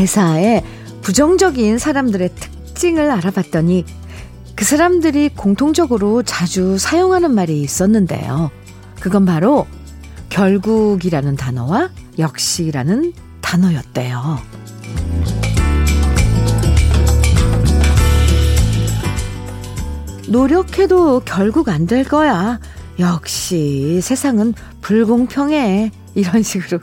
매사에 부정적인 사람들의 특징을 알아봤더니 그 사람들이 공통적으로 자주 사용하는 말이 있었는데요. 그건 바로 결국이라는 단어와 역시라는 단어였대요. 노력해도 결국 안 될 거야. 역시 세상은 불공평해. 이런 식으로.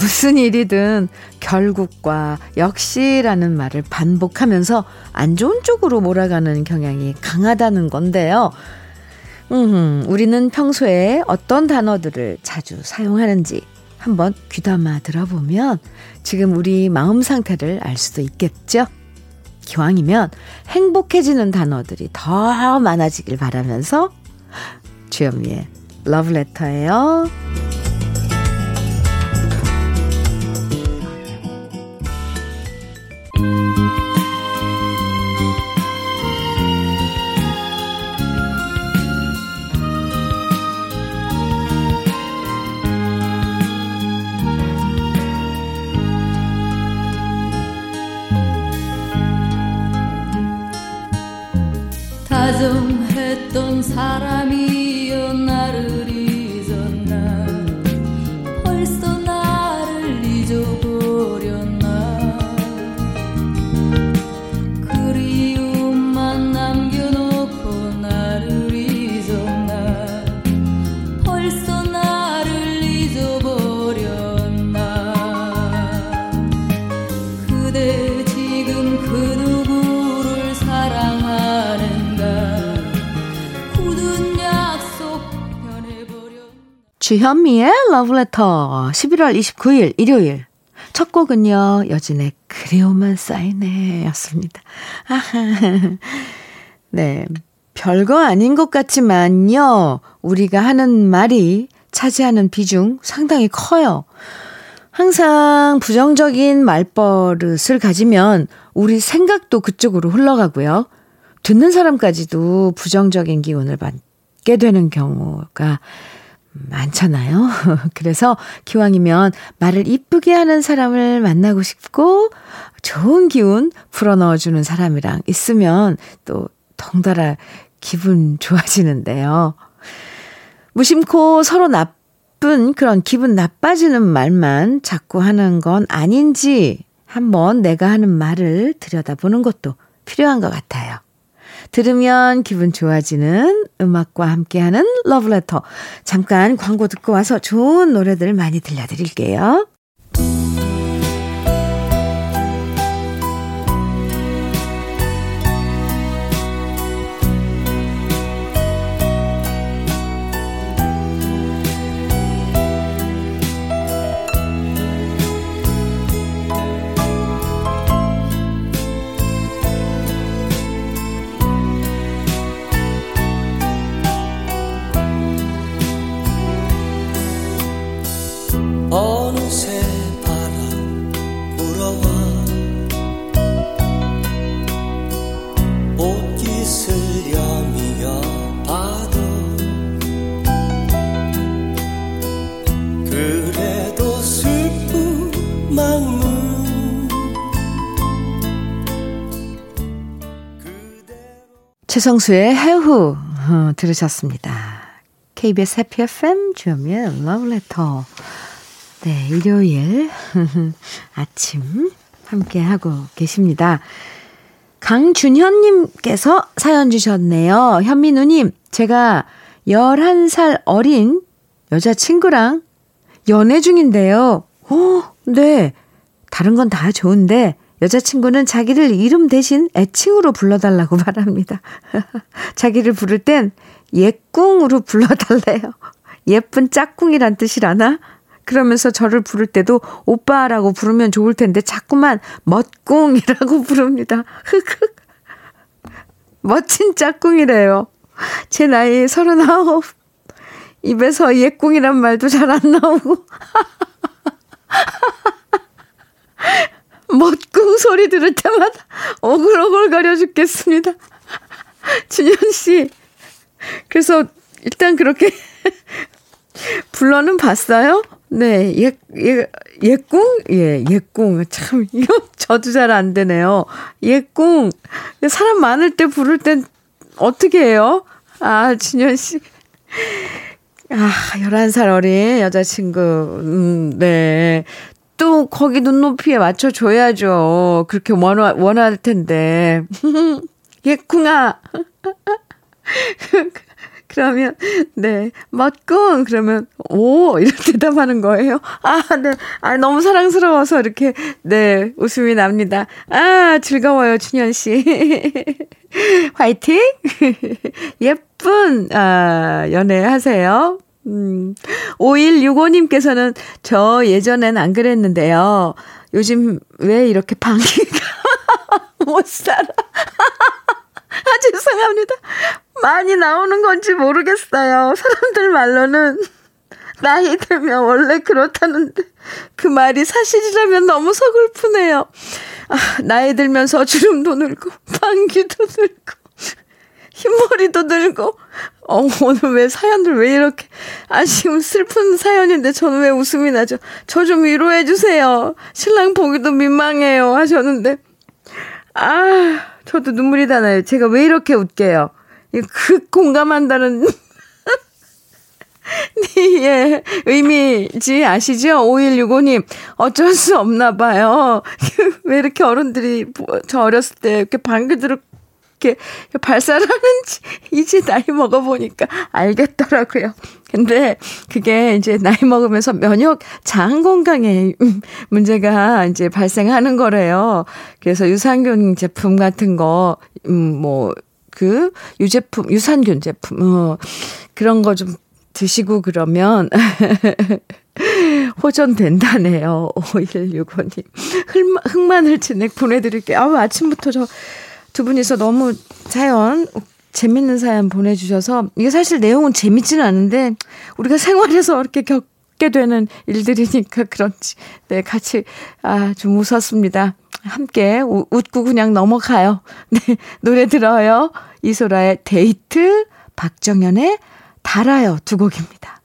무슨 일이든 결국과 역시라는 말을 반복하면서 안 좋은 쪽으로 몰아가는 경향이 강하다는 건데요. 음, 우리는 평소에 어떤 단어들을 자주 사용하는지 한번 귀담아 들어보면 지금 우리 마음 상태를 알 수도 있겠죠? 기왕이면 행복해지는 단어들이 더 많아지길 바라면서 주현미의 러브레터예요. 주현미의 러브레터 11월 29일 일요일 첫 곡은요 여진의 그리움만 쌓이네 였습니다. 아하. 네 별거 아닌 것 같지만요 우리가 하는 말이 차지하는 비중 상당히 커요. 항상 부정적인 말버릇을 가지면 우리 생각도 그쪽으로 흘러가고요. 듣는 사람까지도 부정적인 기운을 받게 되는 경우가 많잖아요. 그래서 기왕이면 말을 이쁘게 하는 사람을 만나고 싶고 좋은 기운 불어넣어주는 사람이랑 있으면 또 덩달아 기분 좋아지는데요. 무심코 서로 나쁜 그런 기분 나빠지는 말만 자꾸 하는 건 아닌지 한번 내가 하는 말을 들여다보는 것도 필요한 것 같아요. 들으면 기분 좋아지는 음악과 함께하는 러브레터. 잠깐 광고 듣고 와서 좋은 노래들 많이 들려드릴게요. 최성수의 해후 어, 들으셨습니다. KBS 해피 FM 주현미의 러브레터. 네, 일요일 아침 함께하고 계십니다. 강준현님께서 사연 주셨네요. 현민우님, 제가 11살 어린 여자친구랑 연애 중인데요. 오, 네. 다른 건 다 좋은데, 여자친구는 자기를 이름 대신 애칭으로 불러달라고 말합니다. 자기를 부를 땐 예꿍으로 불러달래요. 예쁜 짝꿍이란 뜻이라나? 그러면서 저를 부를 때도 오빠라고 부르면 좋을 텐데 자꾸만 멋꿍이라고 부릅니다. 흑흑. 멋진 짝꿍이래요. 제 나이 서른아홉. 입에서 예꿍이란 말도 잘 안 나오고. 멋꿍 소리 들을 때마다 오글오글거려 죽겠습니다. 준현 씨. 그래서 일단 그렇게 불러는 봤어요? 네, 예, 예, 예꿍? 예, 예꿍. 참, 이거 저도 잘 안 되네요. 예꿍. 사람 많을 때 부를 땐 어떻게 해요? 아, 진현 씨. 아, 11살 어린 여자친구. 음, 네. 또 거기 눈높이에 맞춰줘야죠. 그렇게 원하, 원할 텐데. 예쿵아. 그러면, 네, 맞군. 그러면, 오, 이렇게 대답하는 거예요. 아, 네. 아, 너무 사랑스러워서 이렇게, 네, 웃음이 납니다. 아, 즐거워요, 춘현 씨. 화이팅! 예쁜, 아, 연애하세요. 음, 5165님께서는 저 예전엔 안 그랬는데요. 요즘 왜 이렇게 방귀가 못 살아. 아, 죄송합니다. 많이 나오는 건지 모르겠어요. 사람들 말로는 나이 들면 원래 그렇다는데 그 말이 사실이라면 너무 서글프네요. 아, 나이 들면서 주름도 늘고 방귀도 늘고 흰머리도 늘고 어, 오늘 왜 사연들 왜 이렇게 아쉬운 슬픈 사연인데 저는 왜 웃음이 나죠? 저 좀 위로해 주세요. 신랑 보기도 민망해요 하셨는데 아 저도 눈물이 나나요. 제가 왜 이렇게 웃게요? 그 공감한다는 예, 의미지 아시죠? 5165님. 어쩔 수 없나 봐요. 왜 이렇게 어른들이 저 어렸을 때 이렇게 방귀 들을 이렇게 발살하는지 이제 나이 먹어보니까 알겠더라고요. 근데 그게 이제 나이 먹으면서 면역 장 건강에 문제가 이제 발생하는 거래요. 그래서 유산균 제품 같은 거, 음, 뭐, 그 유제품, 유산균 제품, 어, 그런 거 좀 드시고 그러면 호전된다네요. 5165님. 흑마늘 진액 보내드릴게요. 아우, 아침부터 저 두 분이서 너무 사연, 재밌는 사연 보내주셔서, 이게 사실 내용은 재밌지는 않은데, 우리가 생활에서 이렇게 겪게 되는 일들이니까 그런지, 네, 같이, 아, 좀 웃었습니다. 함께 우, 웃고 그냥 넘어가요. 네, 노래 들어요. 이소라의 데이트, 박정현의 달아요 두 곡입니다.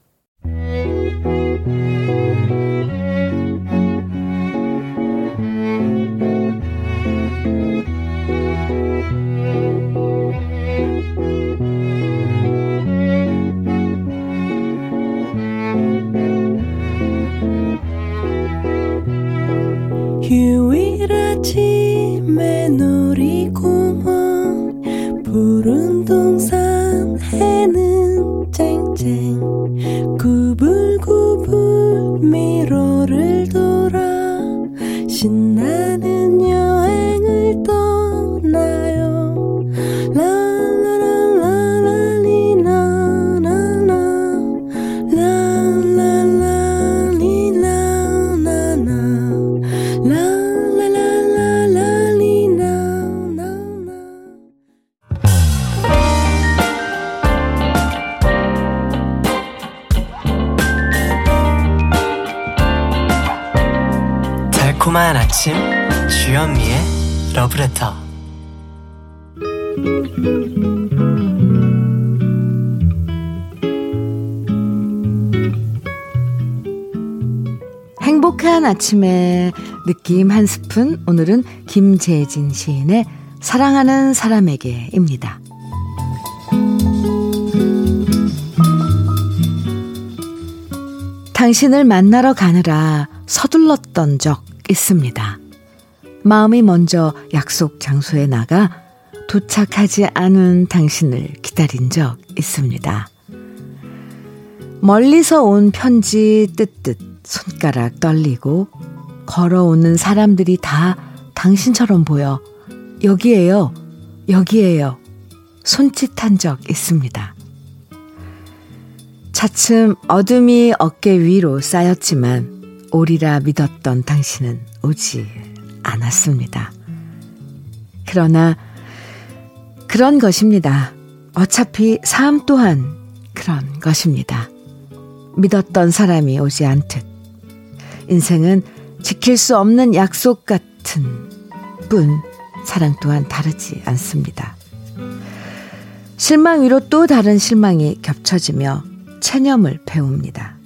행복한 아침의 느낌 한 스푼. 오늘은 김재진 시인의 사랑하는 사람에게입니다. 당신을 만나러 가느라 서둘렀던 적 있습니다. 마음이 먼저 약속 장소에 나가 도착하지 않은 당신을 기다린 적 있습니다. 멀리서 온 편지 뜯듯 손가락 떨리고 걸어오는 사람들이 다 당신처럼 보여 여기에요, 여기에요. 손짓한 적 있습니다. 차츰 어둠이 어깨 위로 쌓였지만 오리라 믿었던 당신은 오지 않았습니다. 그러나 그런 것입니다. 어차피 삶 또한 그런 것입니다. 믿었던 사람이 오지 않듯 인생은 지킬 수 없는 약속 같은 뿐 사랑 또한 다르지 않습니다. 실망 위로 또 다른 실망이 겹쳐지며 체념을 배웁니다.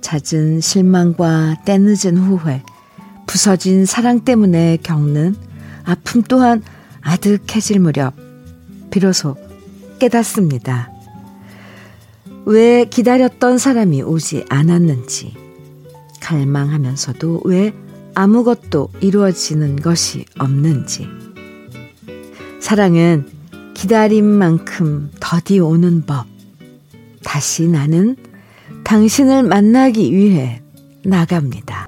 잦은 실망과 때늦은 후회, 부서진 사랑 때문에 겪는 아픔 또한 아득해질 무렵, 비로소 깨닫습니다. 왜 기다렸던 사람이 오지 않았는지, 갈망하면서도 왜 아무것도 이루어지는 것이 없는지. 사랑은 기다림 만큼 더디 오는 법. 다시 나는 당신을 만나기 위해 나갑니다.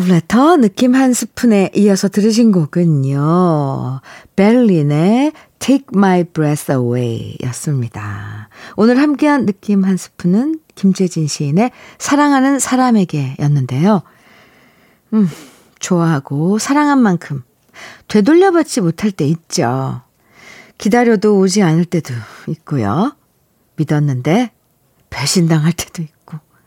Letter 느낌 한 스푼에 이어서 들으신 곡은요. 벨린의 Take My Breath Away 였습니다. 오늘 함께한 느낌 한 스푼은 김재진 시인의 사랑하는 사람에게 였는데요. 음, 좋아하고 사랑한 만큼 되돌려받지 못할 때 있죠. 기다려도 오지 않을 때도 있고요. 믿었는데 배신당할 때도 있고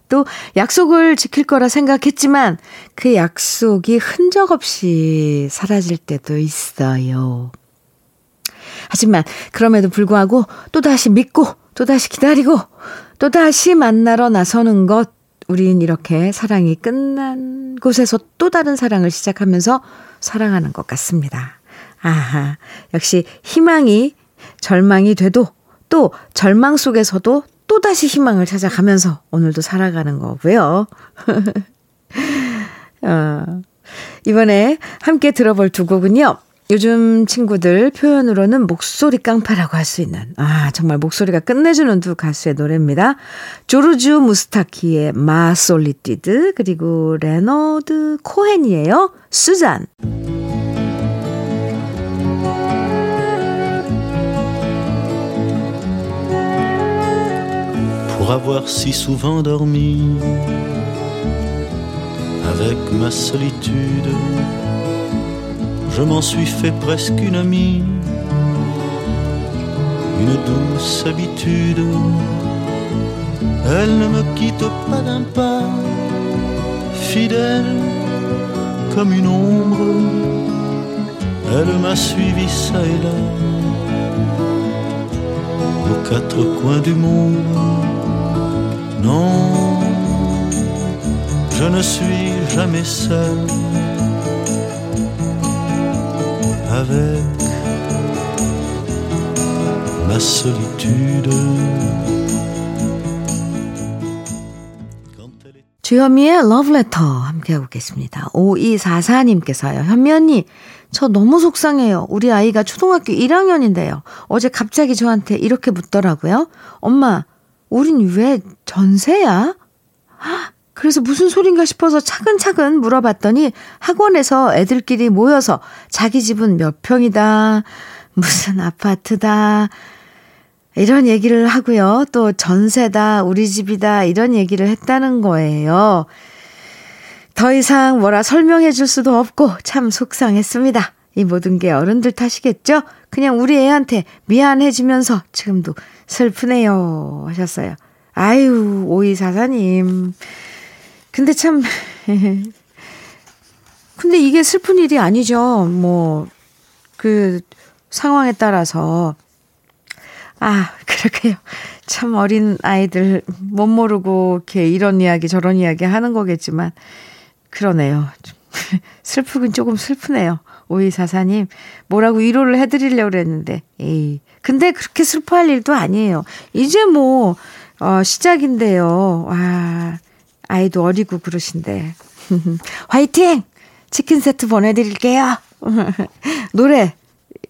또 약속을 지킬 거라 생각했지만 그 약속이 흔적 없이 사라질 때도 있어요. 하지만 그럼에도 불구하고 또다시 믿고 또다시 기다리고 또다시 만나러 나서는 것 우린 이렇게 사랑이 끝난 곳에서 또 다른 사랑을 시작하면서 살아가는 것 같습니다. 아하, 역시 희망이 절망이 돼도 또 절망 속에서도 또다시 희망을 찾아가면서 오늘도 살아가는 거고요. 어, 이번에 함께 들어볼 두 곡은요. 요즘 친구들 표현으로는 목소리 깡패라고 할 수 있는 아 정말 목소리가 끝내주는 두 가수의 노래입니다. 조르주 무스타키의 Ma Solitude 그리고 레너드 코헨의 Suzanne. Pour avoir si souvent dormi avec ma solitude. Je m'en suis fait presque une amie, une douce habitude. Elle ne me quitte pas d'un pas, fidèle comme une ombre. Elle m'a suivi ça et là, aux quatre coins du monde. Non, je ne suis jamais seul avec ma solitude. 주현미의 Love Letter 함께하고 계십니다. 5244님께서요. 현미 언니, 저 너무 속상해요. 우리 아이가 초등학교 1학년인데요. 어제 갑자기 저한테 이렇게 묻더라고요. 엄마, 우린 왜 전세야? 헉, 그래서 무슨 소린가 싶어서 차근차근 물어봤더니 학원에서 애들끼리 모여서 자기 집은 몇 평이다, 무슨 아파트다, 이런 얘기를 하고요. 또 전세다, 우리 집이다, 이런 얘기를 했다는 거예요. 더 이상 뭐라 설명해 줄 수도 없고 참 속상했습니다. 이 모든 게 어른들 탓이겠죠? 그냥 우리 애한테 미안해지면서 지금도 슬프네요. 하셨어요. 아유, 오이사사님. 근데 참, 근데 이게 슬픈 일이 아니죠. 뭐, 그 상황에 따라서. 아, 그러게요. 참 어린 아이들 못 모르고 이렇게 이런 이야기 저런 이야기 하는 거겠지만 그러네요. 좀 슬프긴 조금 슬프네요. 오이사사님 뭐라고 위로를 해드리려고 그랬는데 에이 근데 그렇게 슬퍼할 일도 아니에요. 이제 뭐 어, 시작인데요. 와, 아이도 어리고 그러신데. 화이팅! 치킨 세트 보내드릴게요. 노래,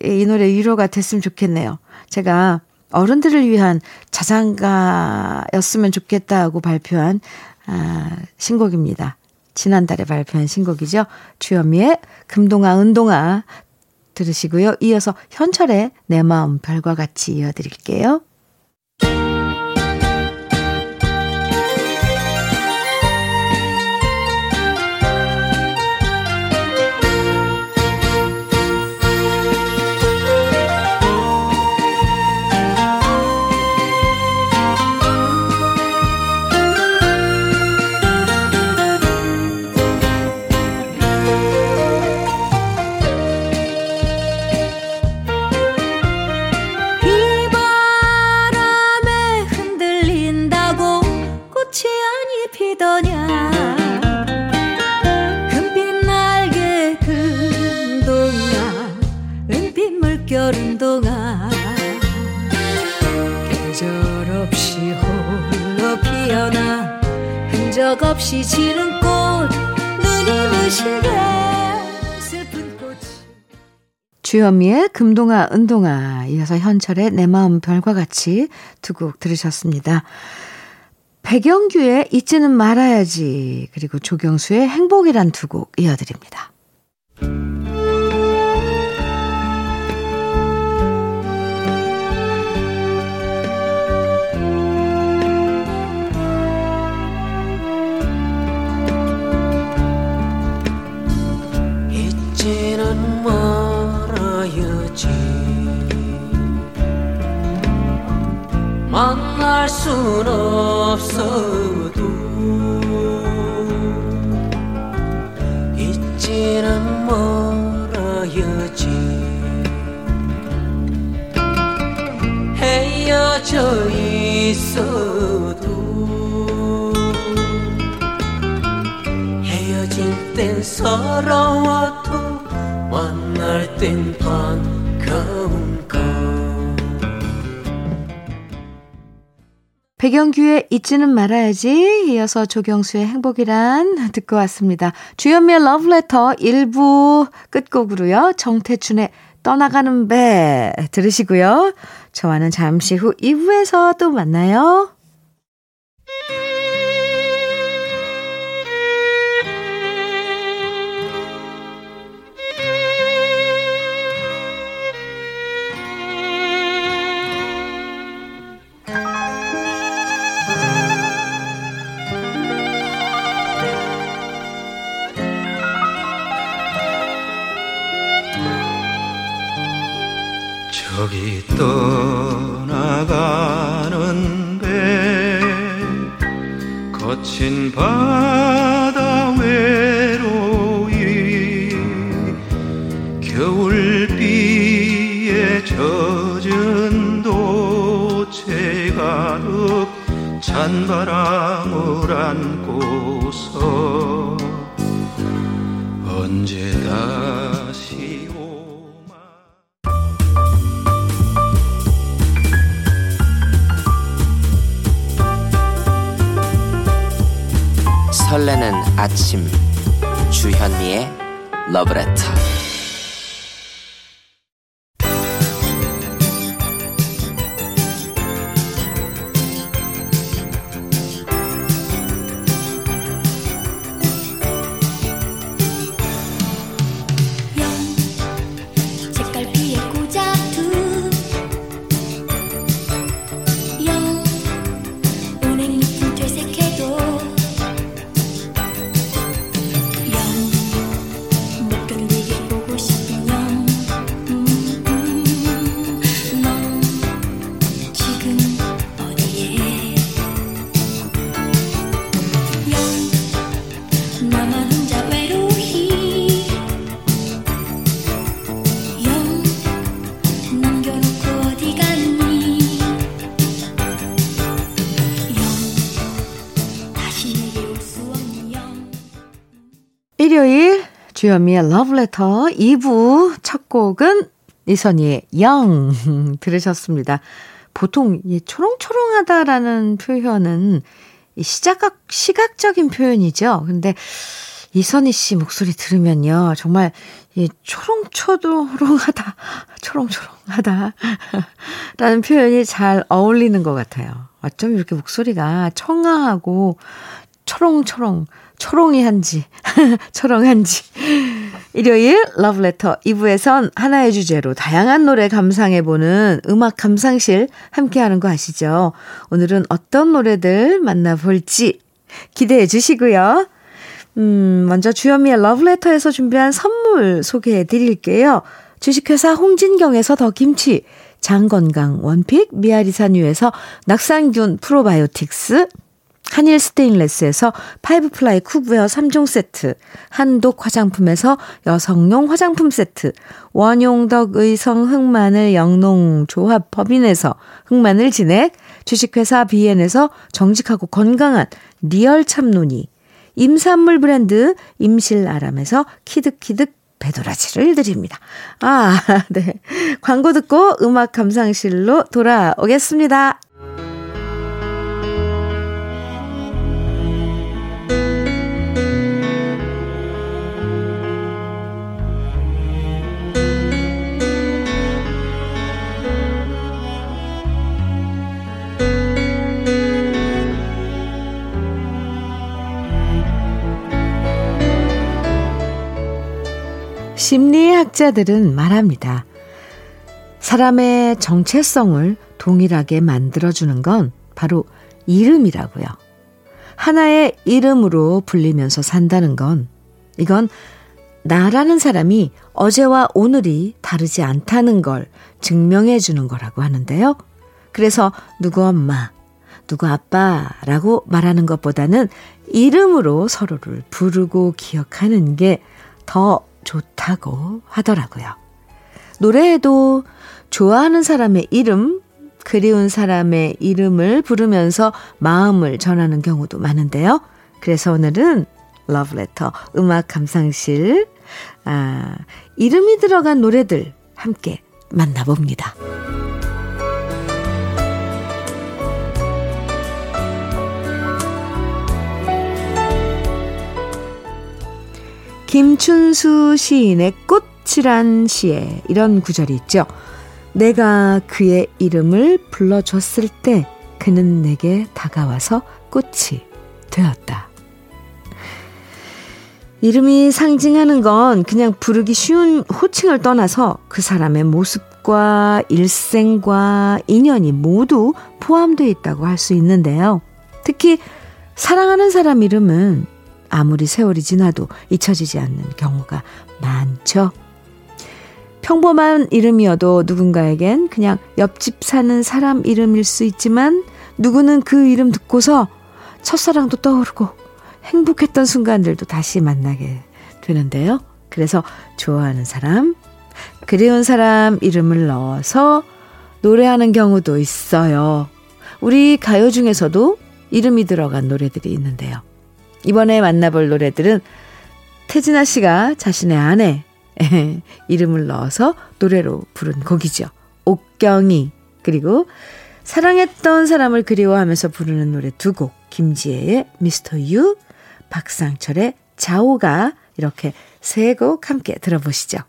이 노래 위로가 됐으면 좋겠네요. 제가 어른들을 위한 자장가였으면 좋겠다고 발표한 아, 신곡입니다. 지난달에 발표한 신곡이죠. 주현미의 금동아 은동아 들으시고요. 이어서 현철의 내 마음 별과 같이 이어드릴게요. 없이 지는 꽃 눈이 부시게 슬픈 꽃이 주현미의 금동아 은동아 이어서 현철의 내 마음 별과 같이 두 곡 들으셨습니다. 백영규의 잊지는 말아야지 그리고 조경수의 행복이란 두 곡 이어드립니다. 말아야지. 만날 순 없어도 잊지는 말아야지. 헤어져 있어도 헤어질 땐 서러워도 만날 땐 반 백영규의 잊지는 말아야지 이어서 조경수의 행복이란 듣고 왔습니다. 주현미의 러브레터 1부 끝곡으로요. 정태춘의 떠나가는 배 들으시고요. 저와는 잠시 후 2부에서 또 만나요. 떠나가는 배 거친 바다 외로이 겨울비에 젖은 도체 가득 찬바람을 안고서 언제 설레는 아침. 주현미의 러브레터 주현미의 러브레터 2부 첫 곡은 이선희의 영 들으셨습니다. 보통 이 초롱초롱하다라는 표현은 이 시각, 시각적인 표현이죠. 근데 이선희 씨 목소리 들으면요. 정말 이 초롱초롱하다, 초롱초롱하다. 라는 표현이 잘 어울리는 것 같아요. 어쩜 이렇게 목소리가 청아하고 초롱초롱, 초롱이 한지, 초롱한지. 일요일 러브레터 2부에선 하나의 주제로 다양한 노래 감상해보는 음악 감상실 함께하는 거 아시죠? 오늘은 어떤 노래들 만나볼지 기대해 주시고요. 음, 먼저 주현미의 러브레터에서 준비한 선물 소개해 드릴게요. 주식회사 홍진경에서 더 김치, 장건강 원픽, 미아리산유에서 낙산균 프로바이오틱스, 한일 스테인레스에서 five ply cookware 3종 세트, 한독 화장품에서 여성용 화장품 세트, 원용덕 의성 흑마늘 영농 조합 법인에서 흑마늘 진액, 주식회사 비엔에서 정직하고 건강한 real 참논이, 임산물 브랜드 임실아람에서 키득키득 배도라지를 드립니다. 아, 네. 광고 듣고 음악 감상실로 돌아오겠습니다. 심리학자들은 말합니다. 사람의 정체성을 동일하게 만들어주는 건 바로 이름이라고요. 하나의 이름으로 불리면서 산다는 건 이건 나라는 사람이 어제와 오늘이 다르지 않다는 걸 증명해 주는 거라고 하는데요. 그래서 누구 엄마, 누구 아빠라고 말하는 것보다는 이름으로 서로를 부르고 기억하는 게 더 좋다고 하더라고요. 노래에도 좋아하는 사람의 이름, 그리운 사람의 이름을 부르면서 마음을 전하는 경우도 많은데요. 그래서 오늘은 러브레터 음악 감상실 아, 이름이 들어간 노래들 함께 만나봅니다. 김춘수 시인의 꽃이란 시에 이런 구절이 있죠. 내가 그의 이름을 불러줬을 때 그는 내게 다가와서 꽃이 되었다. 이름이 상징하는 건 그냥 부르기 쉬운 호칭을 떠나서 그 사람의 모습과 일생과 인연이 모두 포함되어 있다고 할 수 있는데요. 특히 사랑하는 사람 이름은 아무리 세월이 지나도 잊혀지지 않는 경우가 많죠. 평범한 이름이어도 누군가에겐 그냥 옆집 사는 사람 이름일 수 있지만 누구는 그 이름 듣고서 첫사랑도 떠오르고 행복했던 순간들도 다시 만나게 되는데요. 그래서 좋아하는 사람, 그리운 사람 이름을 넣어서 노래하는 경우도 있어요. 우리 가요 중에서도 이름이 들어간 노래들이 있는데요. 이번에 만나볼 노래들은 태진아 씨가 자신의 아내 이름을 넣어서 노래로 부른 곡이죠. 옥경이 그리고 사랑했던 사람을 그리워하면서 부르는 노래 두 곡 김지혜의 미스터 유 박상철의 자오가 이렇게 세 곡 함께 들어보시죠.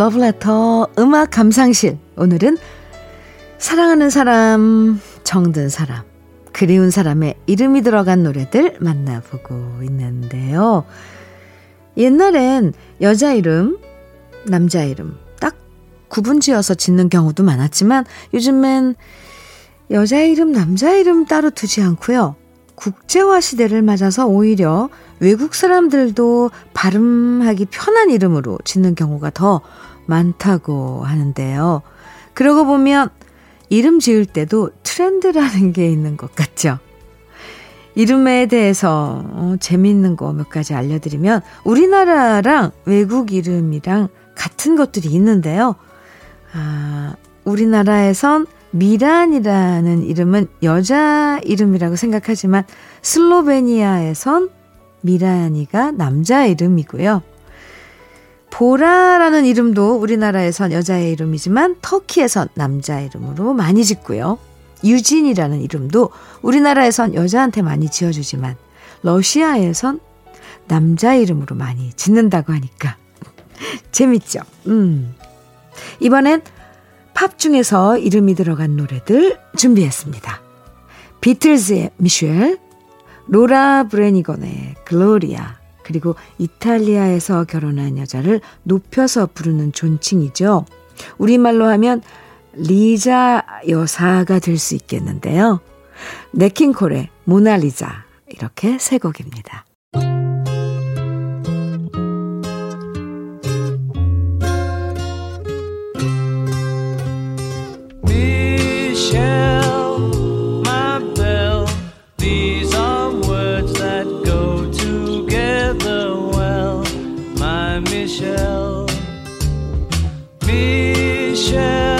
러브레터 음악 감상실. 오늘은 사랑하는 사람, 정든 사람, 그리운 사람의 이름이 들어간 노래들 만나보고 있는데요. 옛날엔 여자 이름, 남자 이름 딱 구분 지어서 짓는 경우도 많았지만 요즘엔 여자 이름, 남자 이름 따로 두지 않고요. 국제화 시대를 맞아서 오히려 외국 사람들도 발음하기 편한 이름으로 짓는 경우가 더 많다고 하는데요. 그러고 보면 이름 지을 때도 트렌드라는 게 있는 것 같죠. 이름에 대해서 어, 재미있는 거 몇 가지 알려드리면 우리나라랑 외국 이름이랑 같은 것들이 있는데요. 아, 우리나라에선 미란이라는 이름은 여자 이름이라고 생각하지만 슬로베니아에선 미란이가 남자 이름이고요. 보라라는 이름도 우리나라에선 여자의 이름이지만 터키에선 남자 이름으로 많이 짓고요. 유진이라는 이름도 우리나라에선 여자한테 많이 지어주지만 러시아에선 남자 이름으로 많이 짓는다고 하니까 재밌죠. 음. 이번엔 팝 중에서 이름이 들어간 노래들 준비했습니다. 비틀즈의 미셸, 로라 브레니건의 글로리아, 그리고 이탈리아에서 결혼한 여자를 높여서 부르는 존칭이죠. 우리말로 하면 리자 여사가 될 수 있겠는데요. 네킹콜의 모나리자 이렇게 세 곡입니다. Michelle, shall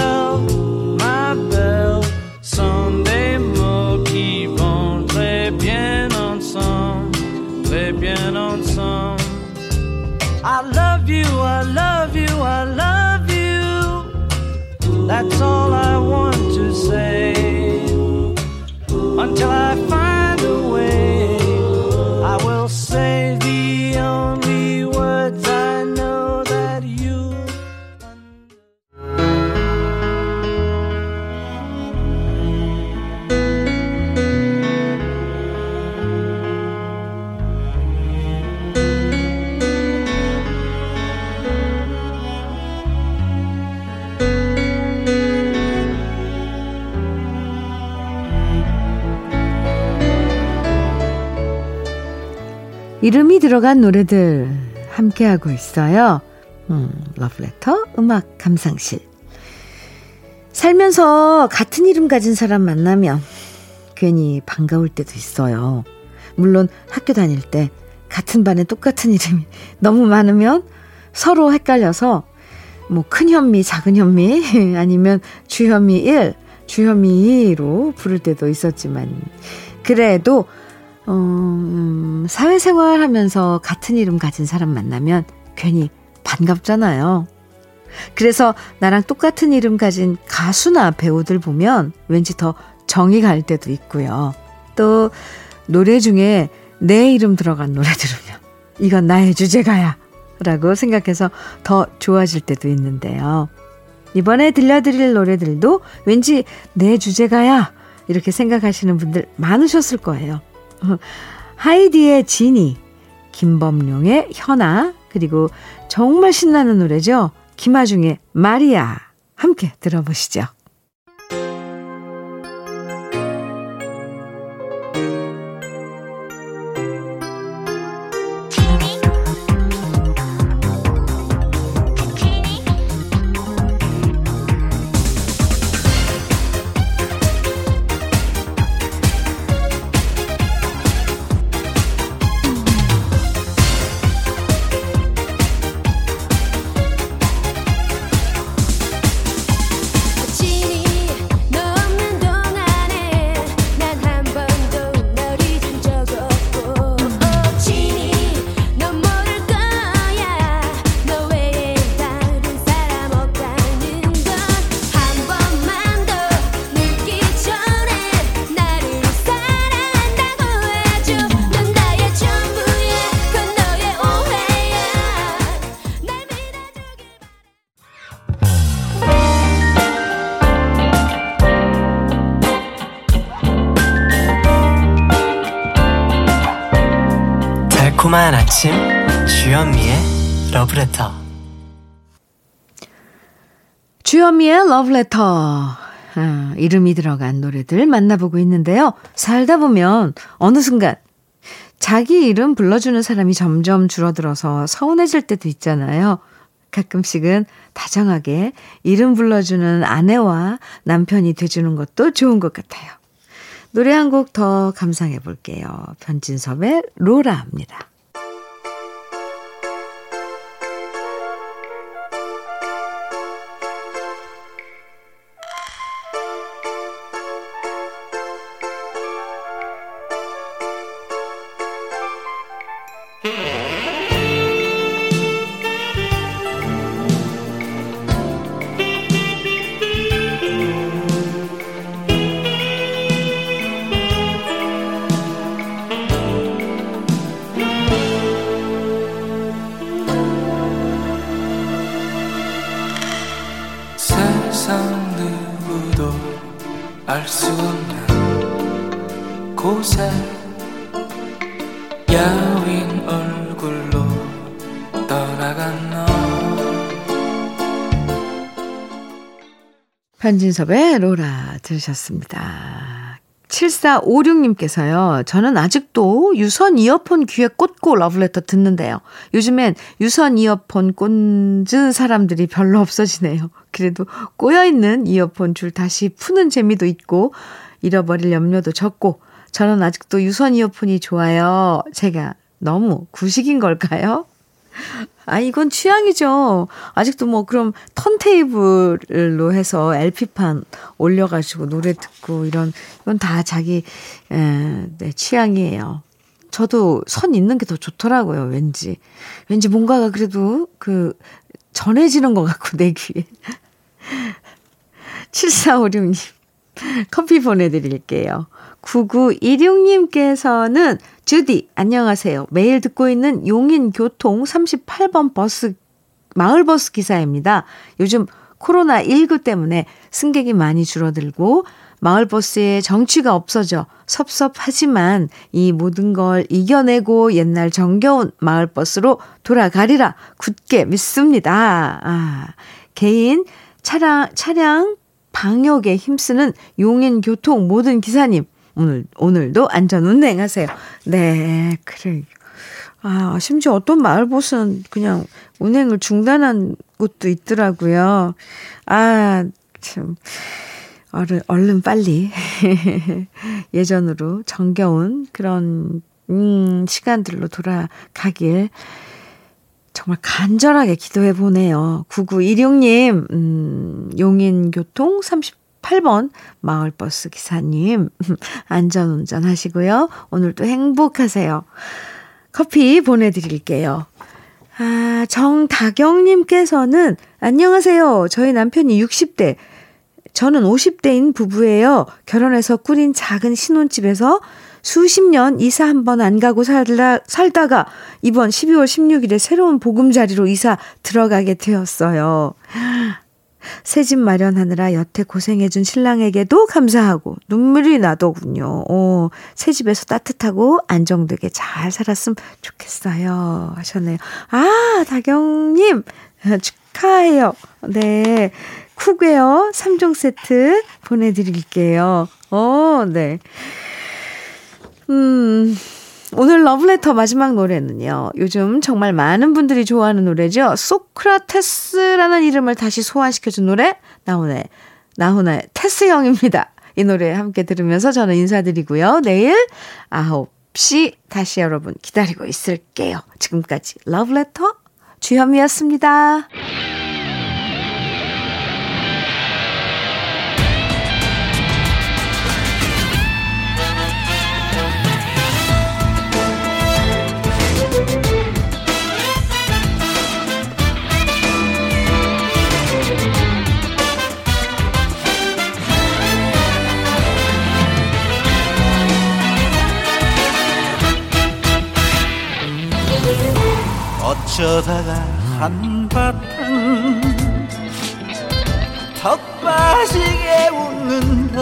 이름이 들어간 노래들 함께하고 있어요. 음, 러브레터 음악 감상실. 살면서 같은 이름 가진 사람 만나면 괜히 반가울 때도 있어요. 물론 학교 다닐 때 같은 반에 똑같은 이름이 너무 많으면 서로 헷갈려서 뭐 큰 현미, 작은 현미 아니면 주현미 1, 주현미 2로 부를 때도 있었지만 그래도 어, 음, 사회생활 하면서 같은 이름 가진 사람 만나면 괜히 반갑잖아요. 그래서 나랑 똑같은 이름 가진 가수나 배우들 보면 왠지 더 정이 갈 때도 있고요. 또 노래 중에 내 이름 들어간 노래 들으면 이건 나의 주제가야 라고 생각해서 더 좋아질 때도 있는데요. 이번에 들려드릴 노래들도 왠지 내 주제가야 이렇게 생각하시는 분들 많으셨을 거예요. 하이디의 지니, 김범룡의 현아, 그리고 정말 신나는 노래죠. 김아중의 마리아. 함께 들어보시죠. 달콤한 아침 주현미의 러브레터 주현미의 러브레터. 아, 이름이 들어간 노래들 만나보고 있는데요. 살다 보면 어느 순간 자기 이름 불러주는 사람이 점점 줄어들어서 서운해질 때도 있잖아요. 가끔씩은 다정하게 이름 불러주는 아내와 남편이 돼주는 것도 좋은 것 같아요. 노래 한 곡 더 감상해 볼게요. 변진섭의 로라입니다. 편진섭의 로라 들으셨습니다. 7456님께서요, 저는 아직도 유선 이어폰 귀에 꽂고 러브레터 듣는데요. 요즘엔 유선 이어폰 꽂은 사람들이 별로 없어지네요. 그래도 꼬여있는 이어폰 줄 다시 푸는 재미도 있고, 잃어버릴 염려도 적고, 저는 아직도 유선 이어폰이 좋아요. 제가 너무 구식인 걸까요? 아, 이건 취향이죠. 아직도 뭐 그럼 턴테이블로 해서 LP판 올려가지고 노래 듣고 이런, 이건 다 자기, 에, 네, 취향이에요. 저도 선 있는 게 더 좋더라고요, 왠지. 왠지 뭔가가 그래도 그, 전해지는 것 같고, 내 귀에. 7456님. 커피 보내드릴게요. 9916님께서는 주디, 안녕하세요. 매일 듣고 있는 용인 교통 38번 버스, 마을버스 기사입니다. 요즘 코로나19 때문에 승객이 많이 줄어들고 마을버스에 정취가 없어져 섭섭하지만 이 모든 걸 이겨내고 옛날 정겨운 마을버스로 돌아가리라 굳게 믿습니다. 아, 개인 차량, 차량 방역에 힘쓰는 용인 교통 모든 기사님, 오늘, 오늘도 안전 운행하세요. 네, 그래. 아, 심지어 어떤 마을버스는 그냥 운행을 중단한 곳도 있더라고요. 아, 참. 얼른, 얼른 빨리 예전으로 정겨운 그런, 음, 시간들로 돌아가길 정말 간절하게 기도해 보네요. 9916님, 음, 용인교통 38번 마을버스 기사님, 안전운전 하시고요. 오늘도 행복하세요. 커피 보내드릴게요. 아, 정다경님께서는, 안녕하세요. 저희 남편이 60대, 저는 50대인 부부예요. 결혼해서 꾸린 작은 신혼집에서 수십 년 이사 한 번 안 가고 살다, 살다가 이번 12월 16일에 새로운 보금자리로 이사 들어가게 되었어요. 새 집 마련하느라 여태 고생해준 신랑에게도 감사하고 눈물이 나더군요. 오, 새 집에서 따뜻하고 안정되게 잘 살았으면 좋겠어요. 하셨네요. 아, 다경님, 축하해요. 네. cookware 3종 세트 보내드릴게요. 어, 네. 음, 오늘 러브레터 마지막 노래는요. 요즘 정말 많은 분들이 좋아하는 노래죠. 소크라테스라는 이름을 다시 소환시켜준 노래 나훈아의 나훈아의 테스 형입니다. 이 노래 함께 들으면서 저는 인사드리고요. 내일 9시 다시 여러분 기다리고 있을게요. 지금까지 러브레터 주현미였습니다. 어쩌다가 한바탕 턱 빠지게 웃는다.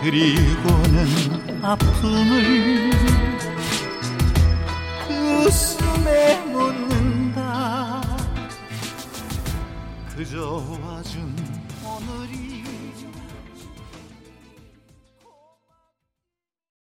그리고는 아픔을 웃음에 묻는다. 그저 와준